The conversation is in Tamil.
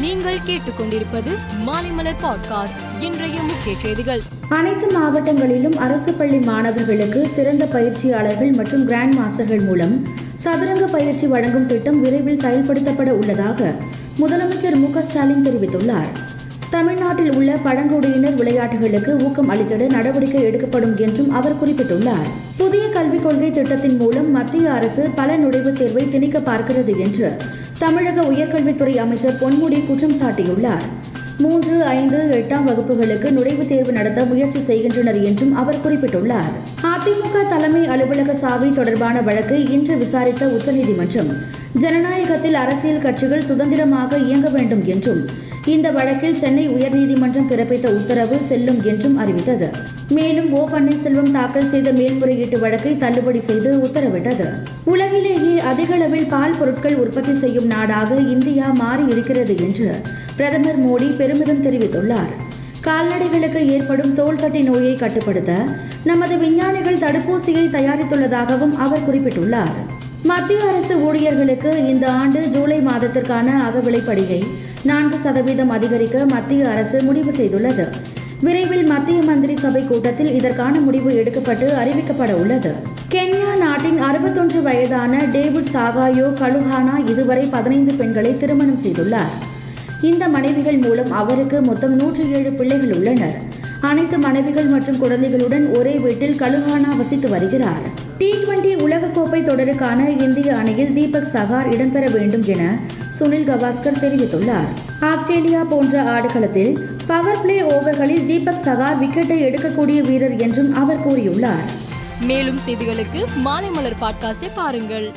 நீங்கள் கேட்டுக்கொண்டிருப்பது மாலைமலர் பாட்காஸ்ட். இன்றைய முக்கிய செய்திகள். அனைத்து மாவட்டங்களிலும் அரசு பள்ளி மாணவர்களுக்கு சிறந்த பயிற்சியாளர்கள் மற்றும் கிராண்ட் மாஸ்டர்கள் மூலம் சதுரங்க பயிற்சி வழங்கும் திட்டம் விரைவில் செயல்படுத்தப்பட உள்ளதாக முதலமைச்சர் மு ஸ்டாலின் தெரிவித்துள்ளார். தமிழ்நாட்டில் உள்ள பழங்குடியினர் விளையாட்டுகளுக்கு ஊக்கம் அளித்திட நடவடிக்கை எடுக்கப்படும் என்றும் அவர் குறிப்பிட்டுள்ளார். புதிய கல்விக் கொள்கை திட்டத்தின் மூலம் மத்திய அரசு பல நுழைவுத் தேர்வை திணிக்க பார்க்கிறது என்று தமிழக உயர்கல்வித்துறை அமைச்சர் பொன்முடி குற்றம் சாட்டியுள்ளார். மூன்று ஐந்து எட்டாம் வகுப்புகளுக்கு நுழைவுத் தேர்வு நடத்த முயற்சி செய்கின்றனர் என்றும் அவர் குறிப்பிட்டுள்ளார். அதிமுக தலைமை அலுவலக சாவி தொடர்பான வழக்கை இன்று விசாரித்த உச்சநீதிமன்றம் ஜனநாயகத்தில் அரசியல் கட்சிகள் சுதந்திரமாக இயங்க வேண்டும் என்றும் இந்த வழக்கில் சென்னை உயர்நீதிமன்றம் பிறப்பித்த உத்தரவு செல்லும் என்றும் அறிவித்தது. மேலும் ஓ பன்னீர்செல்வம் தாக்கல் செய்த மேல்முறையீட்டு வழக்கை தள்ளுபடி செய்து உத்தரவிட்டது. உலகிலேயே அதிக அளவில் பால் பொருட்கள் உற்பத்தி செய்யும் நாடாக இந்தியா மாறி இருக்கிறது என்று பிரதமர் மோடி பெருமிதம் தெரிவித்துள்ளார். கால்நடைகளுக்கு ஏற்படும் தோள்கட்டி நோயை கட்டுப்படுத்த நமது விஞ்ஞானிகள் தடுப்பூசியை தயாரித்துள்ளதாகவும் அவர் குறிப்பிட்டுள்ளார். மத்திய அரசு ஊழியர்களுக்கு இந்த ஆண்டு ஜூலை மாதத்திற்கான அகவிலைப்படியை நான்கு சதவீதம் அதிகரிக்க மத்திய அரசு முடிவு செய்துள்ளது. விரைவில் மத்திய மந்திரி சபை கூட்டத்தில் இதற்கான முடிவு எடுக்கப்பட்டு அறிவிக்கப்பட உள்ளது. கென்யா நாட்டின் அறுபத்தொன்று வயதான டேவிட் சாகாயோ கலுஹானா இதுவரை பதினைந்து பெண்களை திருமணம் செய்துள்ளார். இந்த மனைவிகள் மூலம் அவருக்கு மொத்தம் நூற்றி ஏழு பிள்ளைகள் உள்ளனர். அனைத்து மனைவிகள் மற்றும் குழந்தைகளுடன் ஒரே வீட்டில் கலுஹானா வசித்து வருகிறார். டி டுவெண்டி உலகக்கோப்பை தொடருக்கான இந்திய அணியில் தீபக் சகார் இடம்பெற வேண்டும் என சுனில் கவாஸ்கர் தெரிவித்துள்ளார். ஆஸ்திரேலியா போன்ற ஆடுகளத்தில் பவர் பிளே ஓவர்களில் தீபக் சகார் விக்கெட்டை எடுக்கக்கூடிய வீரர் என்றும் அவர் கூறியுள்ளார். மேலும் செய்திகளுக்கு மாலைமலர் பாட்காஸ்டை பாருங்கள்.